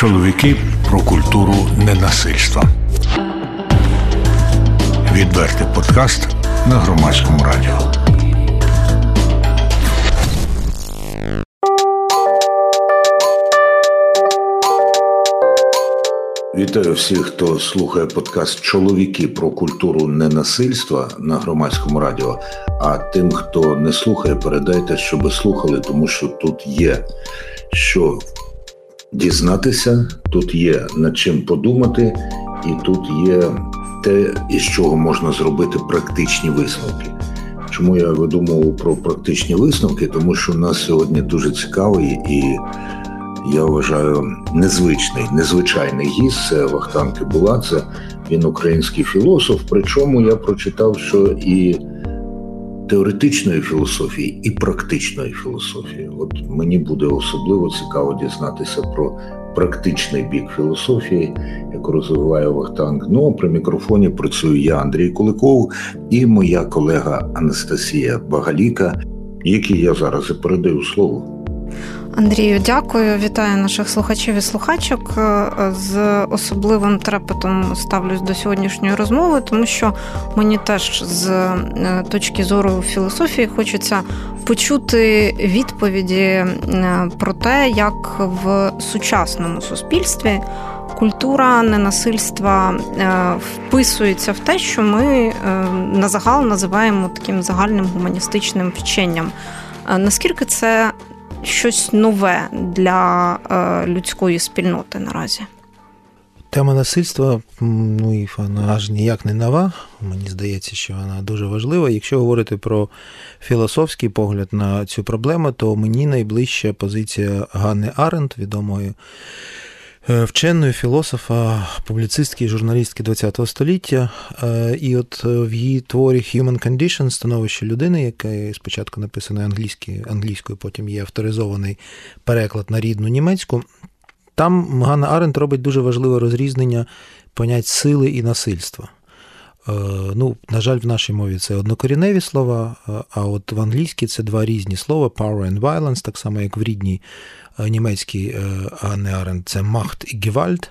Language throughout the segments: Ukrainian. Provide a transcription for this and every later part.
Чоловіки про культуру ненасильства. Відвертий подкаст на громадському радіо. Вітаю всіх, хто слухає подкаст Чоловіки про культуру ненасильства на громадському радіо. А тим, хто не слухає, передайте, щоб слухали, тому що тут є що дізнатися, тут є над чим подумати, і тут є те, із чого можна зробити практичні висновки. Чому я видумував про практичні висновки? Тому що у нас сьогодні дуже цікавий і я вважаю незвичний, незвичайний гість це Вахтан Кибуладзе. Він український філософ. Причому я прочитав, що і теоретичної філософії, і практичної філософії. От мені буде особливо цікаво дізнатися про практичний бік філософії, яку розвиває Вахтанг. Ну при мікрофоні працюю я, Андрій Куликов, і моя колега Анастасія Багаліка, якій я зараз і передаю слово. Андрію, дякую. Вітаю наших слухачів і слухачок. Е, з особливим трепетом ставлюсь до сьогоднішньої розмови, тому що мені теж з е, точки зору філософії хочеться почути відповіді е, про те, як в сучасному суспільстві. Культура ненасильства вписується в те, що ми на загал називаємо таким загальним гуманістичним вченням. Наскільки це щось нове для е, людської спільноти наразі? Тема насильства, ну і вона аж ніяк не нова. Мені здається, що вона дуже важлива. Якщо говорити про філософський погляд на цю проблему, то мені найближча позиція Ганни Аренд, відомої вченої філософа, публіцистки і журналістки ХХ століття. Е, і от е, в її творі Human Condition становище людини, яке спочатку написано англійською, англійською, потім є авторизований переклад на рідну німецьку. Там Ганна Аренд робить дуже важливе розрізнення понять сили і насильства. Ну, На жаль, в нашій мові це однокоріневі слова, а от в англійській це два різні слова power and violence, так само, як в рідній німецькій е, Аренд, це Махт і gewalt.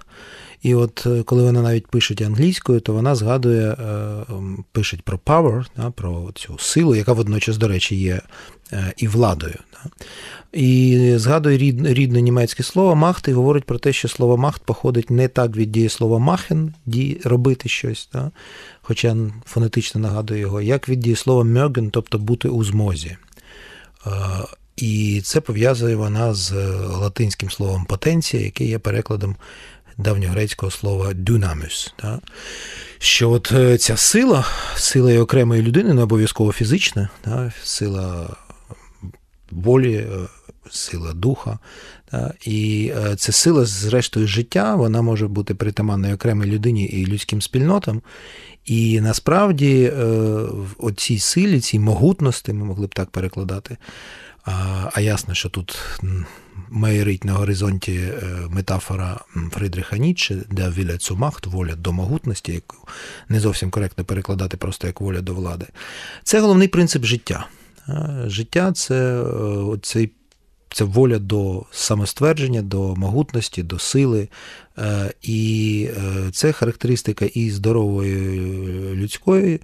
І от е, коли вона навіть пише англійською, то вона згадує, пише про power, про цю силу, яка водночас, до речі, є і владою. І згадує рідне німецьке слово Macht і говорить про те, що слово Macht походить не так від дієслова machen, робити щось, хоча фонетично нагадує його, як від дієслова mögen, тобто бути у змозі. І це пов'язує вона з латинським словом potentia, яке є перекладом давньогрецького слова δύναμις. Що от е, ця сила, сила окремої людини, не обов'язково фізична, сила волі, е, сила духа. І е, ця сила, зрештою, життя, вона може бути притаманною окремій людині і людським спільнотам. І насправді в цій силі, цій могутності, ми могли б так перекладати. А ясно, що тут майорить на горизонті е, метафора Фридриха Ніцше, де віля цю махт, воля до могутності, яку не зовсім коректно перекладати просто як воля до влади. Це головний принцип життя. Життя це е, цей. Це воля до самоствердження, до могутності, до сили. Е, і це характеристика і здорової людської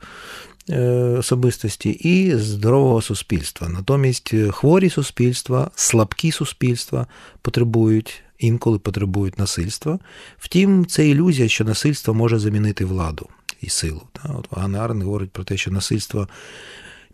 Е, особистості і здорового суспільства. Натомість е, хворі суспільства, слабкі суспільства потребують. Інколи потребують насильства. Втім, це ілюзія, що насильство може замінити владу і силу. От Ганна Арен говорить про те, що насильство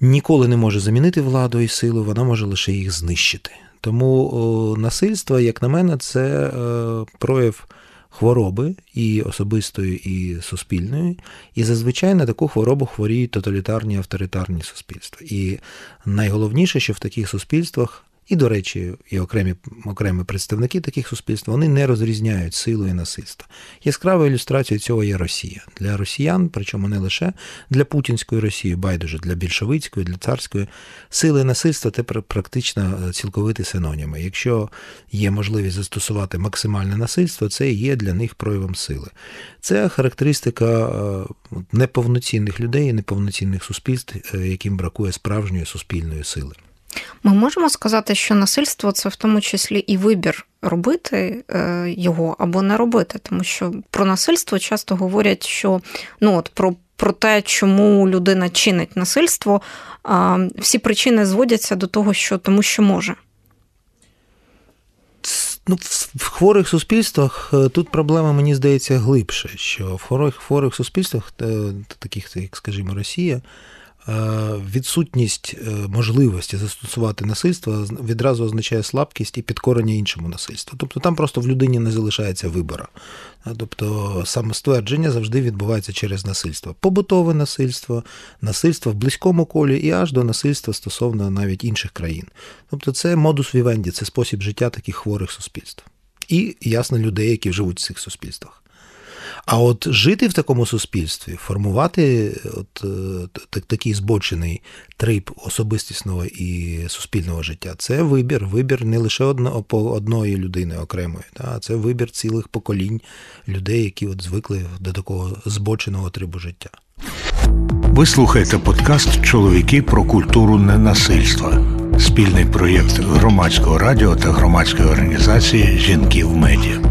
ніколи не може замінити владу і силу, вона може лише їх знищити. Тому насильство, як на мене, це е, прояв хвороби і особистої, і суспільної. І зазвичай на таку хворобу хворіють тоталітарні авторитарні суспільства. І найголовніше, що в таких суспільствах і, до речі, і окремі окремі представники таких суспільств вони не розрізняють силу і насильство. Яскравою ілюстрацією цього є Росія. Для росіян, причому не лише для путінської Росії, байдуже для більшовицької, для царської сили і насильства це практично е, цілковиті синоніми. Якщо є можливість застосувати максимальне насильство, це є для них проявом сили. Це характеристика е, неповноцінних людей і неповноцінних суспільств, е, яким бракує справжньої суспільної сили. Ми можемо сказати, що насильство це в тому числі і вибір робити е, його або не робити, тому що про насильство часто говорять, що ну от про. Про те, чому людина чинить насильство, всі причини зводяться до того, що тому що може. Ну, В хворих суспільствах е, тут проблема, мені здається, глибше, що в хворих хворих суспільствах, е, таких як, скажімо, Росія, відсутність е, можливості застосувати насильство відразу означає слабкість і підкорення іншому насильству. Тобто там просто в людині не залишається вибору. Тобто самоствердження завжди відбувається через насильство. Побутове насильство, насильство в близькому колі і аж до насильства стосовно навіть інших країн. Тобто це модус вівенді, це спосіб життя таких хворих суспільств. І, ясно, людей, які живуть в цих суспільствах. А от жити в такому суспільстві, формувати от е, такий збочений трип особистісного і суспільного життя це вибір. Вибір не лише одно, одної людини окремої, а це вибір цілих поколінь людей, які от звикли до такого збоченого трибу життя. Ви слухаєте подкаст Чоловіки про культуру ненасильства, спільний проєкт громадського радіо та громадської організації Жінки в медіа.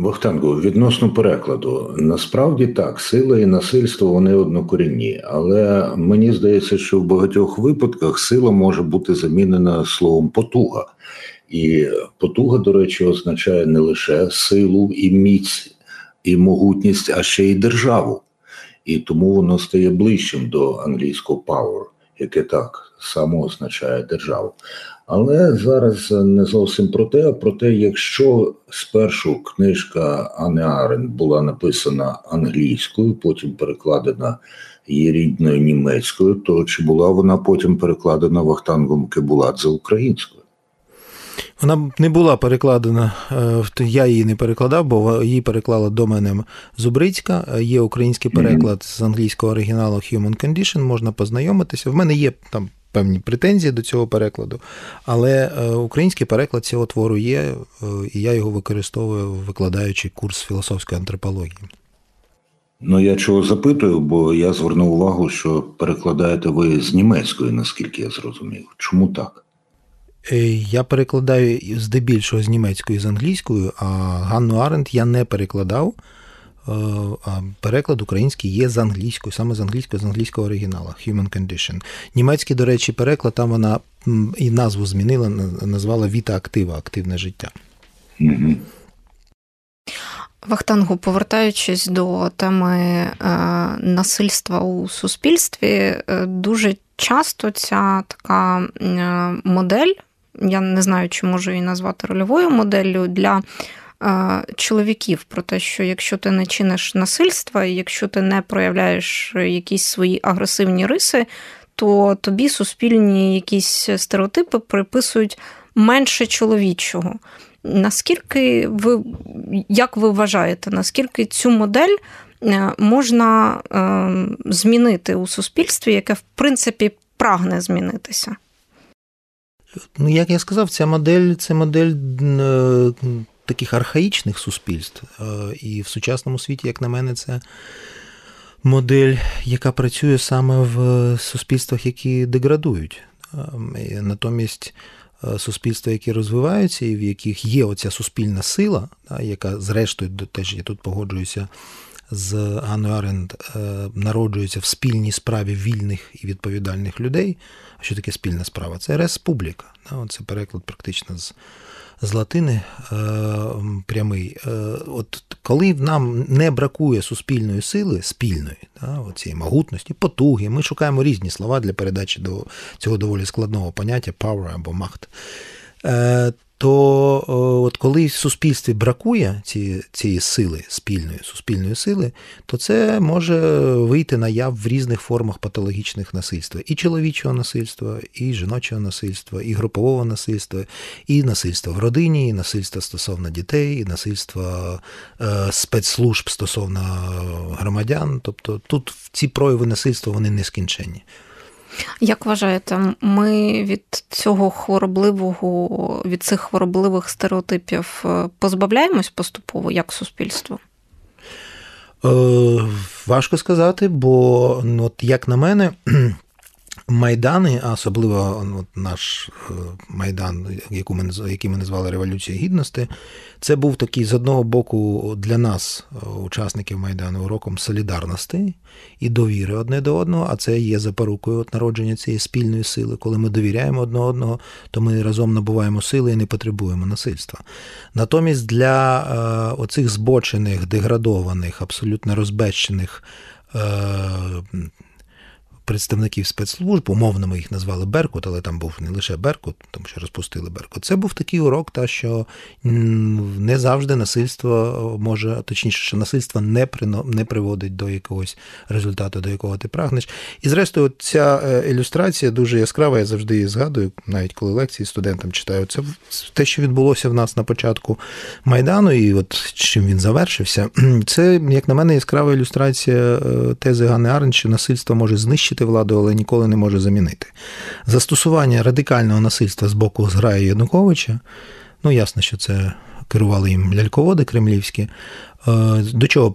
Вахтанго, відносно перекладу, насправді так, сила і насильство вони однокорінні, але мені здається, що в багатьох випадках сила може бути замінена словом потуга. І потуга, до речі, означає не лише силу і міць, і могутність, а ще й державу. І тому воно стає ближчим до англійського power, яке так само означає державу. Але зараз не зовсім про те, а про те, якщо спершу книжка Ани Арен була написана англійською, потім перекладена її рідною німецькою, то чи була вона потім перекладена Вахтангом Кебуладзе українською? Вона не була перекладена, е, я її не перекладав, бо її переклала до мене Зубрицька. Є український переклад з англійського оригіналу Human Condition, можна познайомитися. В мене є там певні претензії до цього перекладу, але е, український переклад цього твору є, е, і я його використовую, викладаючи курс філософської антропології. Ну, я чого запитую, бо я звернув увагу, що перекладаєте ви з німецької, наскільки я зрозумів. Чому так? Е, я перекладаю здебільшого з німецької з англійською, а Ганну Аренд я не перекладав. Е, а переклад український є з англійською, саме з англійської, з англійського оригіналу Human Condition. Німецький, до речі, переклад там вона і назву змінила, назвала Віта актива, активне життя. Вахтангу, повертаючись до теми е, насильства у суспільстві, е, дуже часто ця така модель, я не знаю, чи можу її назвати рольовою моделлю для чоловіків про те, що якщо ти не чиниш насильства, якщо ти не проявляєш якісь свої агресивні риси, то тобі суспільні якісь стереотипи приписують менше чоловічого. Наскільки ви, як ви вважаєте, наскільки цю модель е, можна е, змінити у суспільстві, яке в принципі прагне змінитися? Ну, як я сказав, ця модель це модель е, таких архаїчних суспільств. Е, і в сучасному світі, як на мене, це модель, яка працює саме в суспільствах, які деградують. Е, натомість е, суспільства, які розвиваються, і в яких є оця суспільна сила, яка, зрештою, теж я тут погоджуюся. З Анною Аренд народжується в спільній справі вільних і відповідальних людей. А що таке спільна справа? Це республіка. Це переклад практично з з латини е, прямий. Е, от коли нам не бракує суспільної сили, спільної, да, цієї могутності, потуги, ми шукаємо різні слова для передачі до цього доволі складного поняття power або махт. Е, то от коли в суспільстві бракує ці, цієї сили, спільної суспільної сили, то це може вийти на яв в різних формах патологічних насильства. І чоловічого насильства, і жіночого насильства, і групового насильства, і насильства в родині, і насильства стосовно дітей, і насильства е, спецслужб стосовно громадян. Тобто тут ці прояви насильства вони нескінченні. Як вважаєте, ми від цього хворобливого, від цих хворобливих стереотипів е, позбавляємось поступово як суспільство? Е, Важко сказати, бо, ну, от як на мене, Майдани, а особливо от, наш е, майдан, яку ми який ми назвали Революція Гідності, це був такий з одного боку для нас, е, учасників Майдану, уроком солідарності і довіри одне до одного, а це є запорукою от народження цієї спільної сили. Коли ми довіряємо одне одного, то ми разом набуваємо сили і не потребуємо насильства. Натомість для е, оцих збочених, деградованих, абсолютно розбещених представників спецслужб, умовно ми їх назвали Беркут, але там був не лише Беркут, тому що розпустили Беркут. Це був такий урок, та що не завжди насильство може, точніше, що насильство не прино, не приводить до якогось результату, до якого ти прагнеш. І зрештою, ця е, ілюстрація дуже яскрава. Я завжди її згадую, навіть коли лекції студентам читаю. Це те, що відбулося в нас на початку майдану, і от чим він завершився. Це, як на мене, яскрава ілюстрація е, тези Ганни Арен, що насильство може знищити знищити владу, але ніколи не може замінити. Застосування радикального насильства з боку зграї Януковича, ну ясно, що це керували їм ляльководи кремлівські, до чого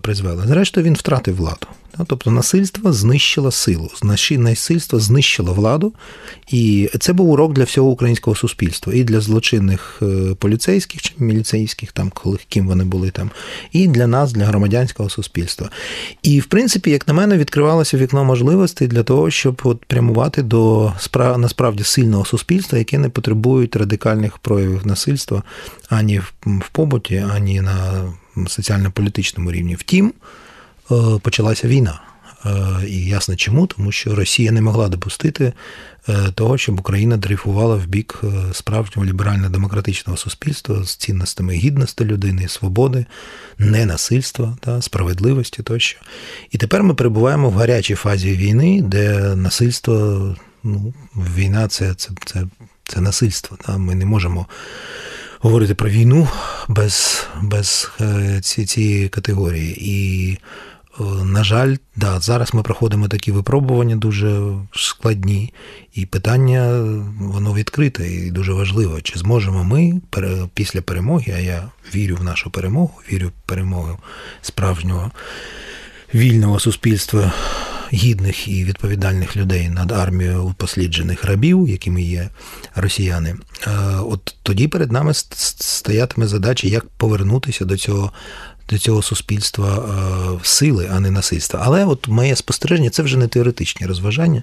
призвело? Зрештою, він втратив владу. Тобто насильство знищило силу, насильство знищило владу, і це був урок для всього українського суспільства, і для злочинних е, поліцейських чи міліцейських, там коли ким вони були там, і для нас, для громадянського суспільства. І в принципі, як на мене, відкривалося вікно можливостей для того, щоб от прямувати до насправді сильного суспільства, яке не потребують радикальних проявів насильства ані в побуті, ані на соціально-політичному рівні. Втім. Е, почалася війна. Е, і ясно чому, тому що Росія не могла допустити е, того, щоб Україна дрейфувала в бік справжнього ліберально-демократичного суспільства з цінностями гідності людини, свободи, ненасильства та справедливості тощо. І тепер ми перебуваємо в гарячій фазі війни, де насильство, ну, війна це це, це, це насильство. Та? Ми не можемо говорити про війну без без цієї категорії. І Е, на жаль, да, зараз ми проходимо такі випробування дуже складні, і питання воно відкрите і дуже важливе. Чи зможемо ми після перемоги, а я вірю в нашу перемогу, вірю в перемогу справжнього вільного суспільства гідних і відповідальних людей над армією посліджених рабів, якими є росіяни. Е, от тоді перед нами стоятиме задача, як повернутися до цього до цього суспільства е, сили, а не насильства. Але от моє спостереження це вже не теоретичні розважання.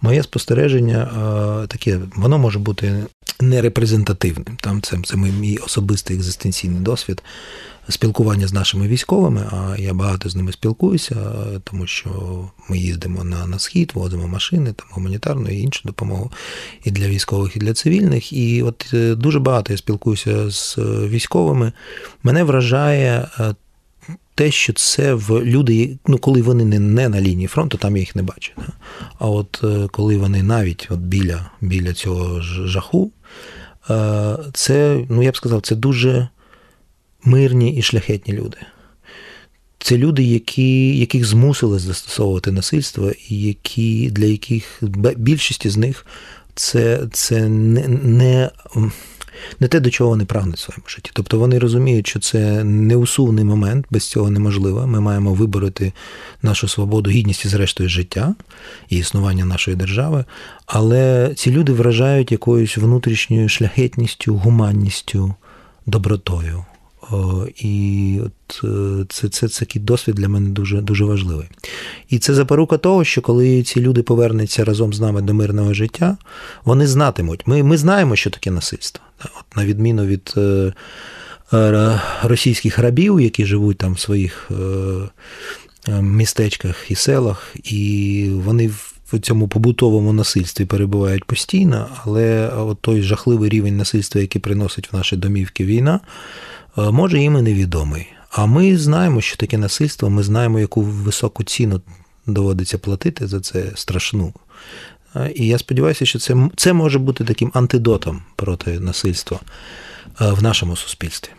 Моє спостереження е, таке, воно може бути нерепрезентативним. Там це це мій особистий екзистенційний досвід спілкування з нашими військовими. А я багато з ними спілкуюся, тому що ми їздимо на на схід, возимо машини, там гуманітарну і іншу допомогу і для військових, і для цивільних. І от е, дуже багато я спілкуюся з військовими. Мене вражає. Е, те, що це в люди, ну коли вони не не на лінії фронту, там я їх не бачу. Да? А от е, коли вони навіть от біля біля цього жаху, це, ну я б сказав, це дуже мирні і шляхетні люди. Це люди, які, яких змусили застосовувати насильство, і які, для яких більшість з них це це не, не не те, до чого вони прагнуть в своєму житті. Тобто вони розуміють, що це неусувний момент, без цього неможливо. Ми маємо вибороти нашу свободу, гідність і зрештою життя і існування нашої держави. Але ці люди вражають якоюсь внутрішньою шляхетністю, гуманністю, добротою. І от е, це це, це такий досвід для мене дуже дуже важливий. І це запорука того, що коли ці люди повернуться разом з нами до мирного життя, вони знатимуть. Ми ми знаємо, що таке насильство. От На відміну від е, е, російських рабів, які живуть там в своїх містечках і селах, і вони в цьому побутовому насильстві перебувають постійно, але от той жахливий рівень насильства, який приносить в наші домівки війна. Е, може їм і невідомий. А ми знаємо, що таке насильство, ми знаємо, яку високу ціну доводиться платити за це страшну. Е, і я сподіваюся, що це, це може бути таким антидотом проти насильства е, в нашому суспільстві.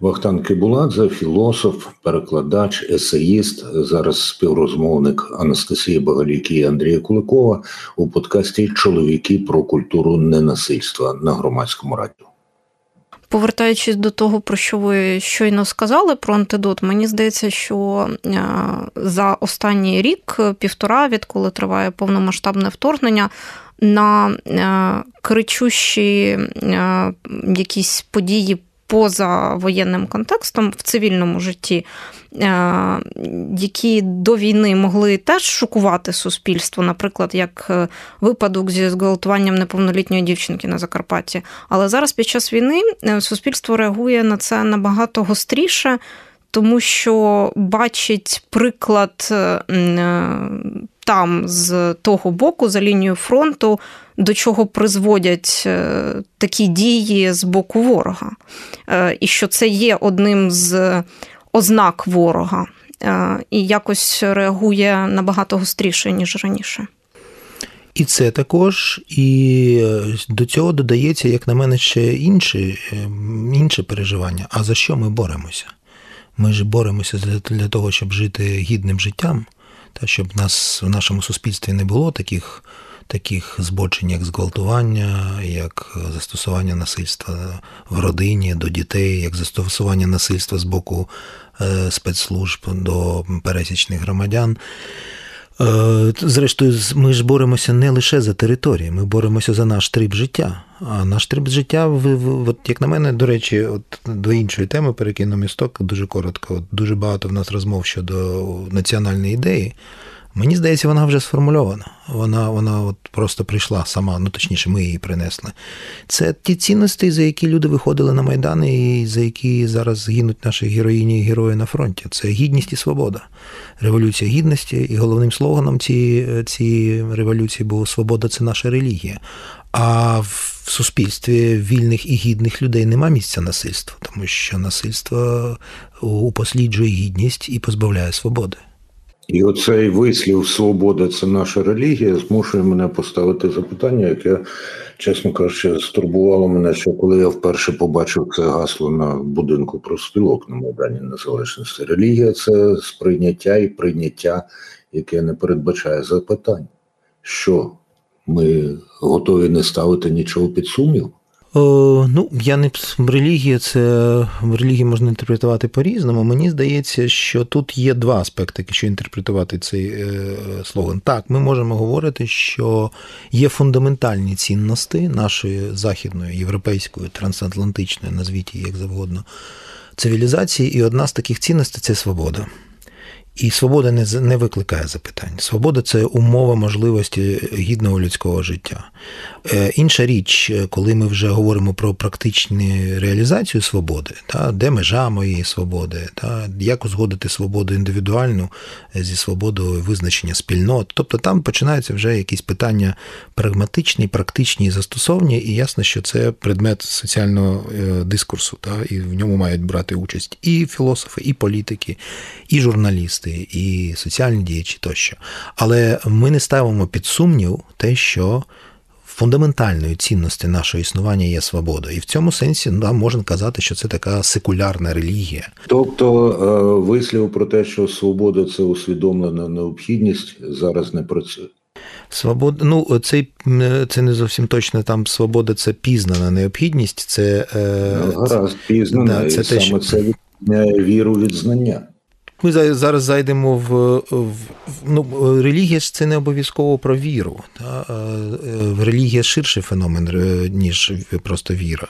Вахтан Кибуладзе, філософ, перекладач, есеїст, зараз співрозмовник Анастасії Багаліки і Андрія Куликова у подкасті Чоловіки про культуру ненасильства на громадському радіо. Повертаючись до того, про що ви щойно сказали про антидот, мені здається, що за останній рік, півтора, відколи триває повномасштабне вторгнення, на кричущі якісь події поза воєнним контекстом в цивільному житті, е, які до війни могли теж шокувати суспільство, наприклад, як е, випадок зі зґвалтуванням неповнолітньої дівчинки на Закарпатті. Але зараз під час війни е, суспільство реагує на це набагато гостріше. Тому що бачить приклад там з того боку за лінією фронту до чого призводять е, такі дії з боку ворога, е, і що це є одним з ознак ворога, е, і якось реагує набагато гостріше, ніж раніше. І це також, і до цього додається, як на мене, ще інше, інше переживання. А за що ми боремося? Ми ж боремося для того, щоб жити гідним життям, та щоб нас в нашому суспільстві не було таких таких збочень, як зґвалтування, як застосування насильства в родині до дітей, як застосування насильства з боку е, спецслужб до пересічних громадян. Е, зрештою, ми ж боремося не лише за території, ми боремося за наш триб життя. А наш триб життя, от, як на мене, до речі, от до іншої теми перекину місток дуже коротко. От Дуже багато в нас розмов щодо національної ідеї. Мені здається, вона вже сформульована. Вона вона от просто прийшла сама, ну точніше, ми її принесли. Це ті цінності, за які люди виходили на Майдан, і за які зараз гинуть наші героїні і герої на фронті. Це гідність і свобода. Революція гідності. І головним слоганом цієї цієї революції було Свобода це наша релігія. А в суспільстві вільних і гідних людей нема місця насильству, тому що насильство упосліджує гідність і позбавляє свободи. І оцей вислів Свобода це наша релігія змушує мене поставити запитання, яке, чесно кажучи, стурбувало мене, що коли я вперше побачив це гасло на будинку профспілок на Майдані Незалежності. Релігія це сприйняття і прийняття, яке не передбачає запитань. Що ми готові не ставити нічого під сумнів? О, Ну, я не релігія, це в релігії можна інтерпретувати по-різному. Мені здається, що тут є два аспекти, якщо інтерпретувати цей е, слоган. Так, ми можемо говорити, що є фундаментальні цінності нашої західної, європейської, трансатлантичної, назвіть її як завгодно, цивілізації, і одна з таких цінностей це свобода. І свобода не не викликає запитань. Свобода це умова можливості гідного людського життя. Е, інша річ, коли ми вже говоримо про практичну реалізацію свободи, та, де межа моєї свободи, та, як узгодити свободу індивідуальну зі свободою визначення спільнот. Тобто там починаються вже якісь питання прагматичні, практичні і застосовні, і ясно, що це предмет соціального е, дискурсу, та, і в ньому мають брати участь і філософи, і політики, і журналісти активісти, і соціальні діячі тощо. Але ми не ставимо під сумнів те, що фундаментальною цінності нашого існування є свобода. І в цьому сенсі нам можна казати, що це така секулярна релігія. Тобто е, вислів про те, що свобода це усвідомлена необхідність, зараз не працює. Свобода, ну це, це не зовсім точно там свобода, це пізнана необхідність. Це е, ну, гаразд, пізнана, да, це і те, саме що... це віру від знання. Ми зараз зайдемо в, в ну, релігія ж це не обов'язково про віру. Та? Е, релігія ширший феномен, е, ніж просто віра.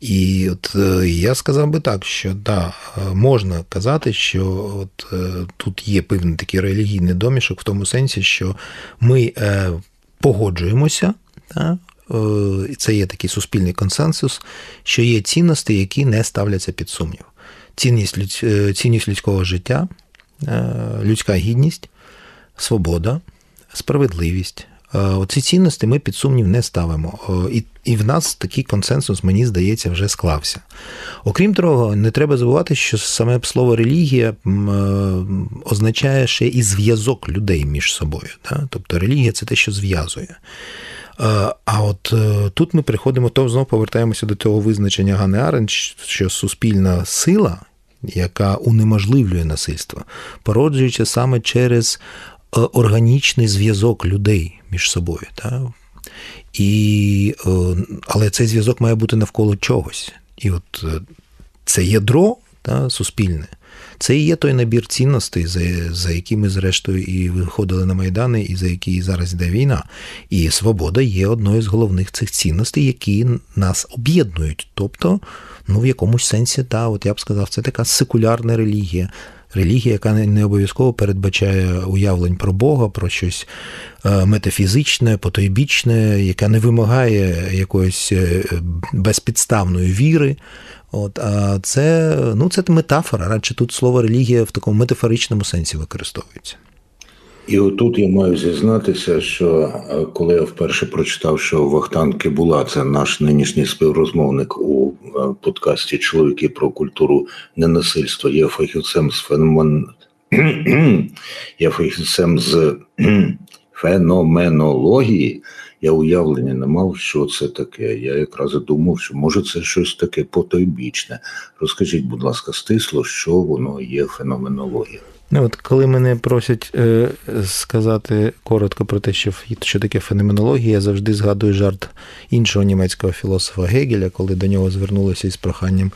І от е, я сказав би так, що да, можна казати, що от тут є певний такий релігійний домішок в тому сенсі, що ми погоджуємося. Та? Це є такий суспільний консенсус, що є цінності, які не ставляться під сумнів цінність е, цінність людського життя, е, людська гідність, свобода, справедливість. Е, оці цінності ми під сумнів не ставимо. І і в нас такий консенсус, мені здається, вже склався. Окрім того, не треба забувати, що саме слово релігія означає ще і зв'язок людей між собою. Тобто релігія це те, що зв'язує. А от тут ми приходимо, то знову повертаємося до того визначення Гани Арен, що суспільна сила яка унеможливлює насильство, породжується саме через е, органічний зв'язок людей між собою. Та? І, е, Але цей зв'язок має бути навколо чогось. І от це ядро та, суспільне. Це і є той набір цінностей, за за які ми, зрештою, і виходили на Майдани, і за які зараз йде війна. І свобода є одною з головних цих цінностей, які нас об'єднують. Тобто, ну в якомусь сенсі, та, от я б сказав, це така секулярна релігія. Релігія, яка не обов'язково передбачає уявлень про Бога, про щось е, метафізичне, потойбічне, яка не вимагає якоїсь е, безпідставної віри. От, А це ну, це метафора. Радше тут слово релігія в такому метафоричному сенсі використовується. І отут я маю зізнатися, що е, коли я вперше прочитав, що Вахтан Кибула – це наш нинішній співрозмовник у е, подкасті Чоловіки про культуру ненасильства, є фахівцем з феномен... є фахівцем з феноменології, я уявлення не мав, що це таке. Я якраз і думав, що може це щось таке потойбічне. Розкажіть, будь ласка, стисло, що воно є феноменологія. Ну, от коли мене просять е, сказати коротко про те, що що таке феноменологія, я завжди згадую жарт іншого німецького філософа Гегеля, коли до нього звернулися із проханням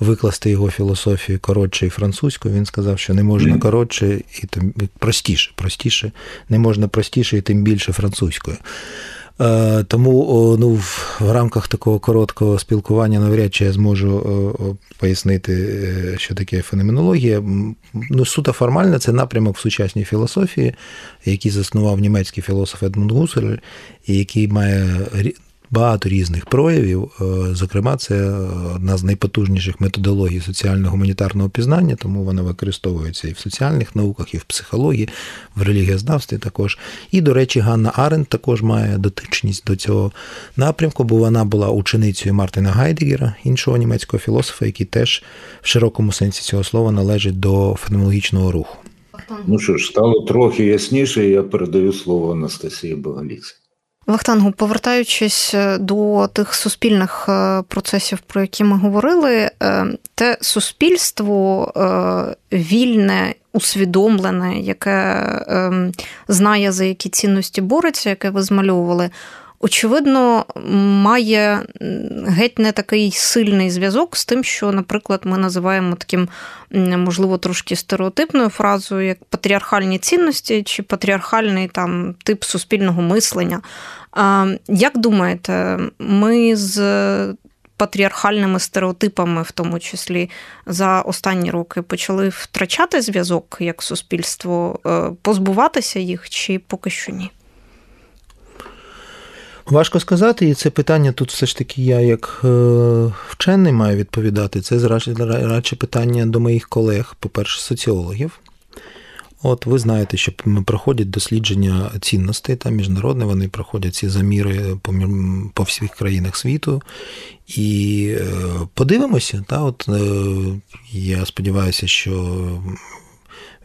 викласти його філософію коротше і французькою. Він сказав, що не можна коротше і тим простіше, простіше, не можна простіше і тим більше французькою. Е, тому ну, в рамках такого короткого спілкування навряд чи я зможу пояснити, е, що таке феноменологія. Ну, Суто формально, це напрямок в сучасній філософії, який заснував німецький філософ Едмунд Гусель, і який має багато різних проявів. Е, зокрема, це одна з найпотужніших методологій соціально-гуманітарного пізнання, тому вона використовується і в соціальних науках, і в психології, в релігієзнавстві також. І, до речі, Ганна Аренд також має дотичність до цього напрямку, бо вона була ученицею Мартина Гайдегера, іншого німецького філософа, який теж в широкому сенсі цього слова належить до феноменологічного руху. Ну що ж, стало трохи ясніше, я передаю слово Анастасії Богаліці. Вахтангу, повертаючись е, до тих суспільних е, процесів, про які ми говорили, е, те суспільство вільне, усвідомлене, яке ем, знає, за які цінності бореться, яке ви змальовували, очевидно, має геть не такий сильний зв'язок з тим, що, наприклад, ми називаємо таким, можливо, трошки стереотипною фразою, як патріархальні цінності чи патріархальний там тип суспільного мислення. Як думаєте, ми з патріархальними стереотипами, в тому числі за останні роки, почали втрачати зв'язок як суспільство, е, позбуватися їх чи поки що ні? Важко сказати, і це питання тут все ж таки я як е, вчений маю відповідати. Це радше питання до моїх колег, по-перше, соціологів. От ви знаєте, що проходять дослідження цінностей та міжнародне, вони проходять ці заміри по по всіх країнах світу. І е, подивимося, та, от я сподіваюся, що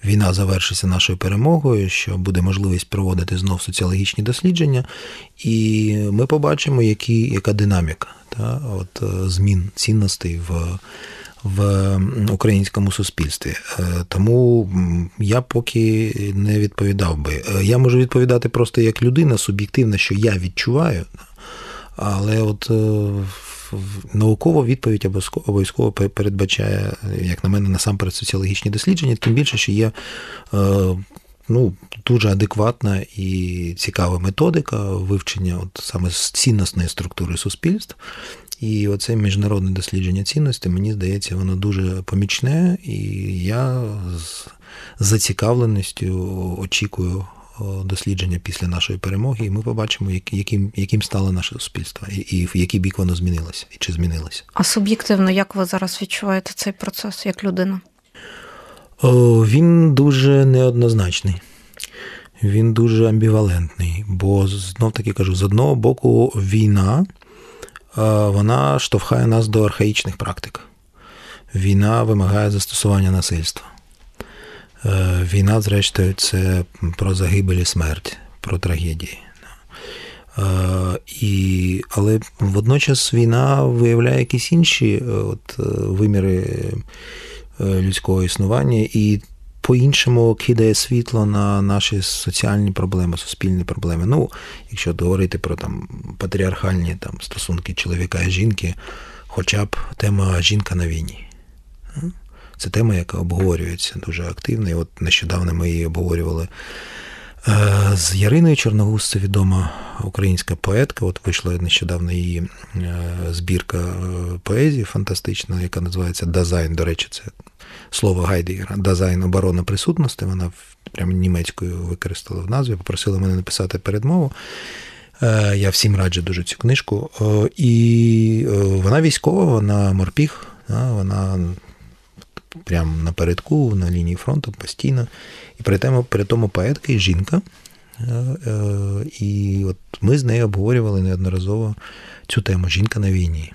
війна завершиться нашою перемогою, що буде можливість проводити знов соціологічні дослідження, і ми побачимо, які, яка динаміка та, от, е, змін цінностей в. В українському суспільстві. Е, тому я поки не відповідав би. Е, я можу відповідати просто як людина суб'єктивна, що я відчуваю, але от наукова відповідь обов'язково передбачає, як на мене, насамперед соціологічні дослідження, тим більше, що є е, ну, дуже адекватна і цікава методика вивчення от саме цінностної структури суспільств. І оце міжнародне дослідження цінності, мені здається, воно дуже помічне, і я з зацікавленістю очікую дослідження після нашої перемоги, і ми побачимо, яким яким стало наше суспільство, і, і в який бік воно змінилося, і чи змінилося. А суб'єктивно, як ви зараз відчуваєте цей процес як людина? О, Він дуже неоднозначний. Він дуже амбівалентний, бо знов таки кажу: з одного боку, війна вона штовхає нас до архаїчних практик. Війна вимагає застосування насильства. Е, війна, зрештою, це про загибель і смерть, про трагедії. Е, і, Але водночас війна виявляє якісь інші е, от, виміри людського існування і по-іншому кидає світло на наші соціальні проблеми, суспільні проблеми. Ну, якщо говорити про там патріархальні там, стосунки чоловіка і жінки хоча б тема жінка на війні. Це тема, яка обговорюється дуже активно. І от нещодавно ми її обговорювали е, з Яриною Чорногуз, це відома українська поетка. От вийшла нещодавно її е, збірка е, поезії фантастична, яка називається Дазайн. До речі, це слово Гайдегера. Дазайн оборона присутності. Вона прямо німецькою використала в назві, попросила мене написати передмову. Я всім раджу дуже цю книжку. І вона військова, вона морпіг, вона прямо напередку, на лінії фронту постійно. І при тому, при тому поетка і жінка. Е, е, і от ми з нею обговорювали неодноразово цю тему Жінка на війні.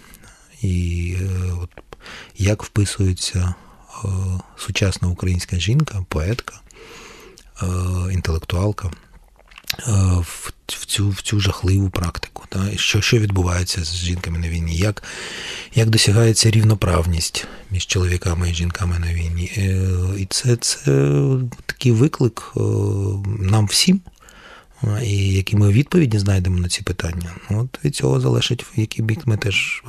І е, от як вписується сучасна українська жінка, поетка, інтелектуалка в цю в цю жахливу практику. Та? Що що відбувається з жінками на війні? Як як досягається рівноправність між чоловіками і жінками на війні? Е, і це, це такий виклик е, нам всім. І які ми відповіді знайдемо на ці питання, от від цього залежить, в який бік ми теж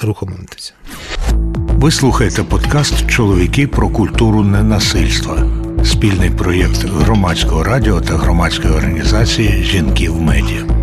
рухаємося. Ви слухаєте подкаст Чоловіки про культуру ненасильства спільний проєкт громадського радіо та громадської організації Жінки в медіа.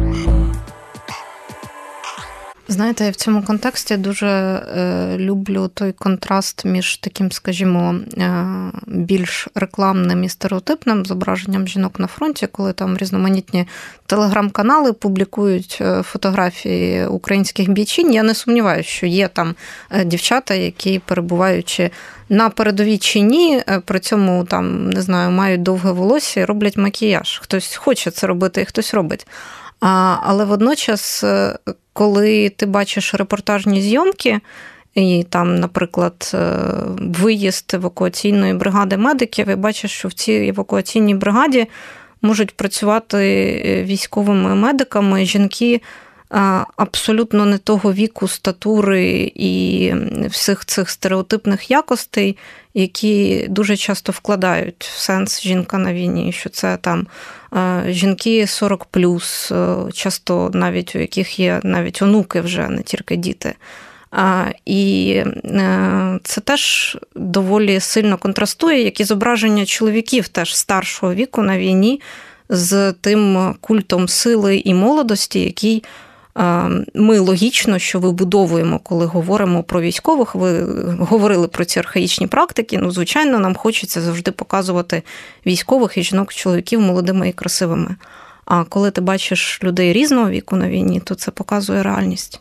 Знаєте, я в цьому контексті дуже е, люблю той контраст між таким, скажімо, е, більш рекламним і стереотипним зображенням жінок на фронті, коли там різноманітні телеграм-канали публікують е, фотографії українських бійчин. Я не сумніваюся, що є там е, дівчата, які перебуваючи на передовій чи ні, е, при цьому там не знаю, мають довге волосся і роблять макіяж. Хтось хоче це робити, і хтось робить. А, Але водночас, коли ти бачиш репортажні зйомки, і там, наприклад, е, виїзд евакуаційної бригади медиків, і бачиш, що в цій евакуаційній бригаді можуть працювати військовими медиками жінки абсолютно не того віку, статури і всіх цих стереотипних якостей, які дуже часто вкладають в сенс жінка на війні, що це там жінки 40 часто навіть у яких є навіть онуки вже, не тільки діти. І е, це теж доволі сильно контрастує, як і зображення чоловіків теж старшого віку на війні з тим культом сили і молодості, який ми логічно, що вибудовуємо, коли говоримо про військових. Ви говорили про ці архаїчні практики. Ну, звичайно, нам хочеться завжди показувати військових і жінок, чоловіків молодими і красивими. А коли ти бачиш людей різного віку на війні, то це показує реальність.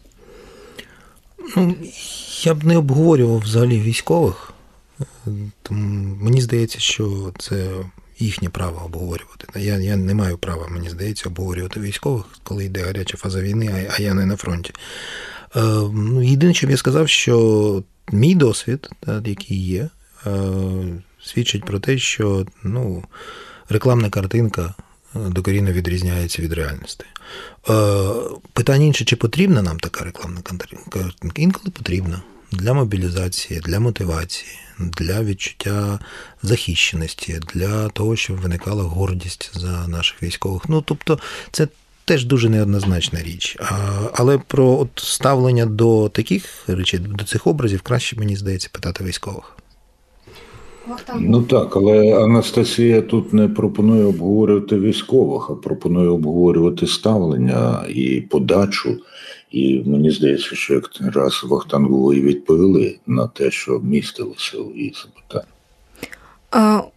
Ну, Я б не обговорював взагалі військових. Тому Мені здається, що це їхнє право обговорювати. Я я не маю права, мені здається, обговорювати військових, коли йде гаряча фаза війни, а я не на фронті. Е, ну, Єдине, б я сказав, що мій досвід, який є, е, свідчить про те, що ну, рекламна картинка е, докорінно відрізняється від реальності. Питання інше, чи потрібна нам така рекламна картинка? Інколи потрібна для мобілізації, для мотивації, для відчуття захищеності, для того, щоб виникала гордість за наших військових. Ну тобто, це. Теж дуже неоднозначна річ. Але про от ставлення до таких речей, до цих образів, краще, мені здається, питати військових. Ну так, але Анастасія тут не пропонує обговорювати військових, а пропонує обговорювати ставлення і подачу і мені здається, що якраз Вахтангової відповіли на те, що містилося у її запитанні.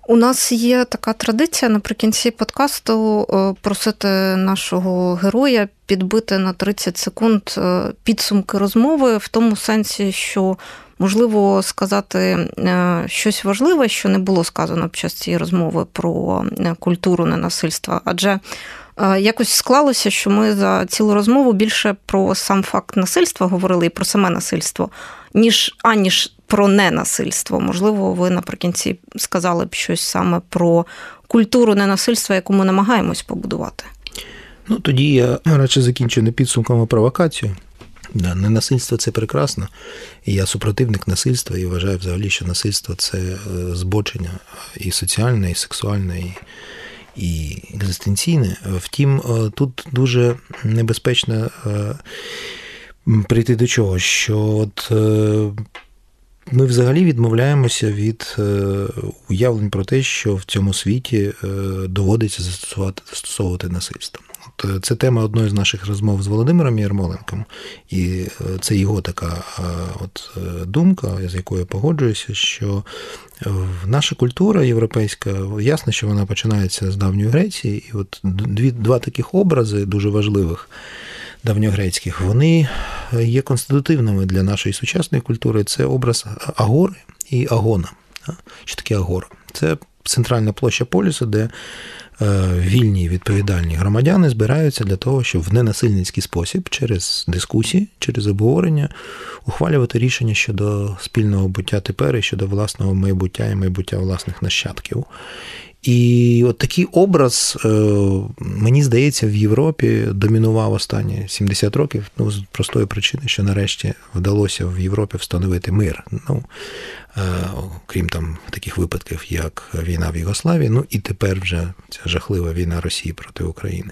У нас є така традиція наприкінці подкасту просити нашого героя підбити на 30 секунд е, підсумки розмови в тому сенсі, що можливо сказати е, щось важливе, що не було сказано під час цієї розмови про е, культуру ненасильства, адже Якось склалося, що ми за цілу розмову більше про сам факт насильства говорили і про саме насильство, ніж аніж про ненасильство. Можливо, ви наприкінці сказали б щось саме про культуру ненасильства, яку ми намагаємось побудувати. Ну тоді я радше закінчу не підсумком, провокацію. Да, Ненасильство це прекрасно. І я супротивник насильства і вважаю взагалі, що насильство це е, збочення і соціальне, і сексуальне. і і екзистенційне. Втім, е, тут дуже небезпечно прийти до чого? Що от ми взагалі відмовляємося від уявлень про те, що в цьому світі доводиться застосувати застосовувати насильство. От Це тема одної з наших розмов з Володимиром Ярмоленком, і це його така от думка, з якою я погоджуюся, що наша культура європейська, ясно, що вона починається з давньої Греції, і от дві, два таких образи дуже важливих давньогрецьких, вони є конститутивними для нашої сучасної культури. Це образ Агори і Агона. Що таке Агора? Це центральна площа полісу, де Е, вільні відповідальні громадяни збираються для того, щоб в ненасильницький спосіб, через дискусії, через обговорення, ухвалювати рішення щодо спільного буття тепер і щодо власного майбуття і майбуття власних нащадків. І от такий образ, е, мені здається, в Європі домінував останні 70 років. Ну, з простої причини, що нарешті вдалося в Європі встановити мир. Ну, е, Крім там таких випадків, як війна в Югославії, ну і тепер вже ця жахлива війна Росії проти України.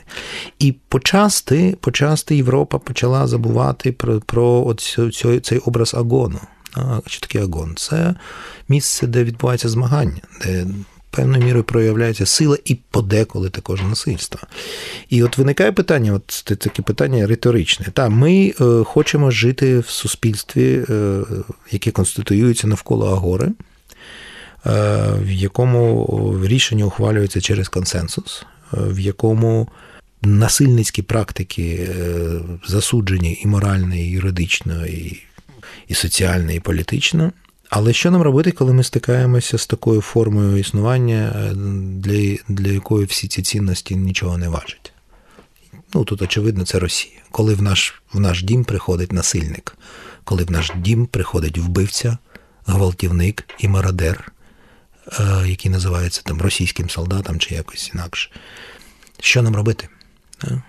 І почасти, почасти Європа почала забувати про про цей, цей образ агону. А, Що таке агон? Це місце, де відбувається змагання, де певною мірою проявляється сила і подеколи також насильство. І от виникає питання: от таке питання риторичне. Та ми е, хочемо жити в суспільстві, е, яке конституюється навколо агори. Е, в якому рішення ухвалюється через консенсус, в якому насильницькі практики засуджені і морально, і юридично, і і соціально, і політично. Але що нам робити, коли ми стикаємося з такою формою існування, е, для для якої всі ці цінності нічого не важать? Ну тут, очевидно, це Росія. Коли в наш в наш дім приходить насильник, коли в наш дім приходить вбивця, гвалтівник і мародер, е, який називається там російським солдатом чи якось інакше, що нам робити? Е?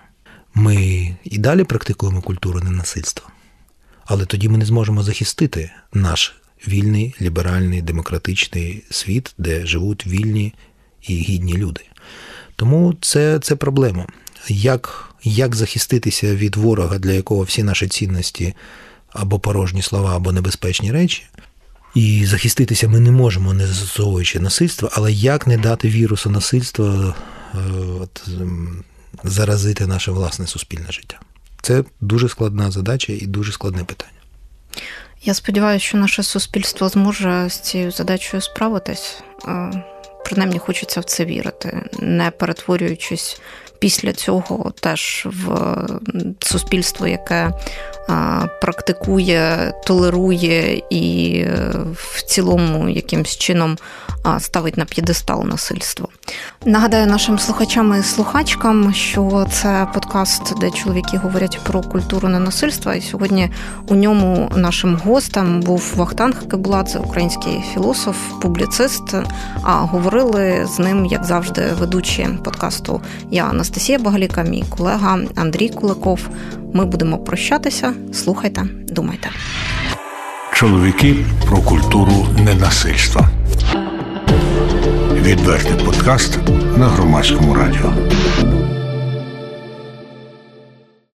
Ми і далі практикуємо культуру ненасильства, але тоді ми не зможемо захистити наш вільний, ліберальний, демократичний світ, де живуть вільні і гідні люди. Тому це це проблема. Як як захиститися від ворога, для якого всі наші цінності або порожні слова, або небезпечні речі. І захиститися ми не можемо, не застосовуючи насильство, але як не дати вірусу насильства е, от, заразити наше власне суспільне життя? Це дуже складна задача і дуже складне питання. Я сподіваюся, що наше суспільство зможе з цією задачею справитись. Е, принаймні хочеться в це вірити, не перетворюючись після цього теж в суспільство, яке практикує, толерує і е, в цілому якимсь чином ставить на п'єдестал насильство. Нагадаю нашим слухачам і слухачкам, що це подкаст, де чоловіки говорять про культуру ненасильства. І сьогодні у ньому нашим гостем був Вахтанг Кебуладзе, український філософ, публіцист. А говорили з ним, як завжди, ведучі подкасту я Анастасія Багаліка, мій колега Андрій Куликов. Ми будемо прощатися. Слухайте, думайте. Чоловіки про культуру ненасильства. Відвертий подкаст на громадському радіо.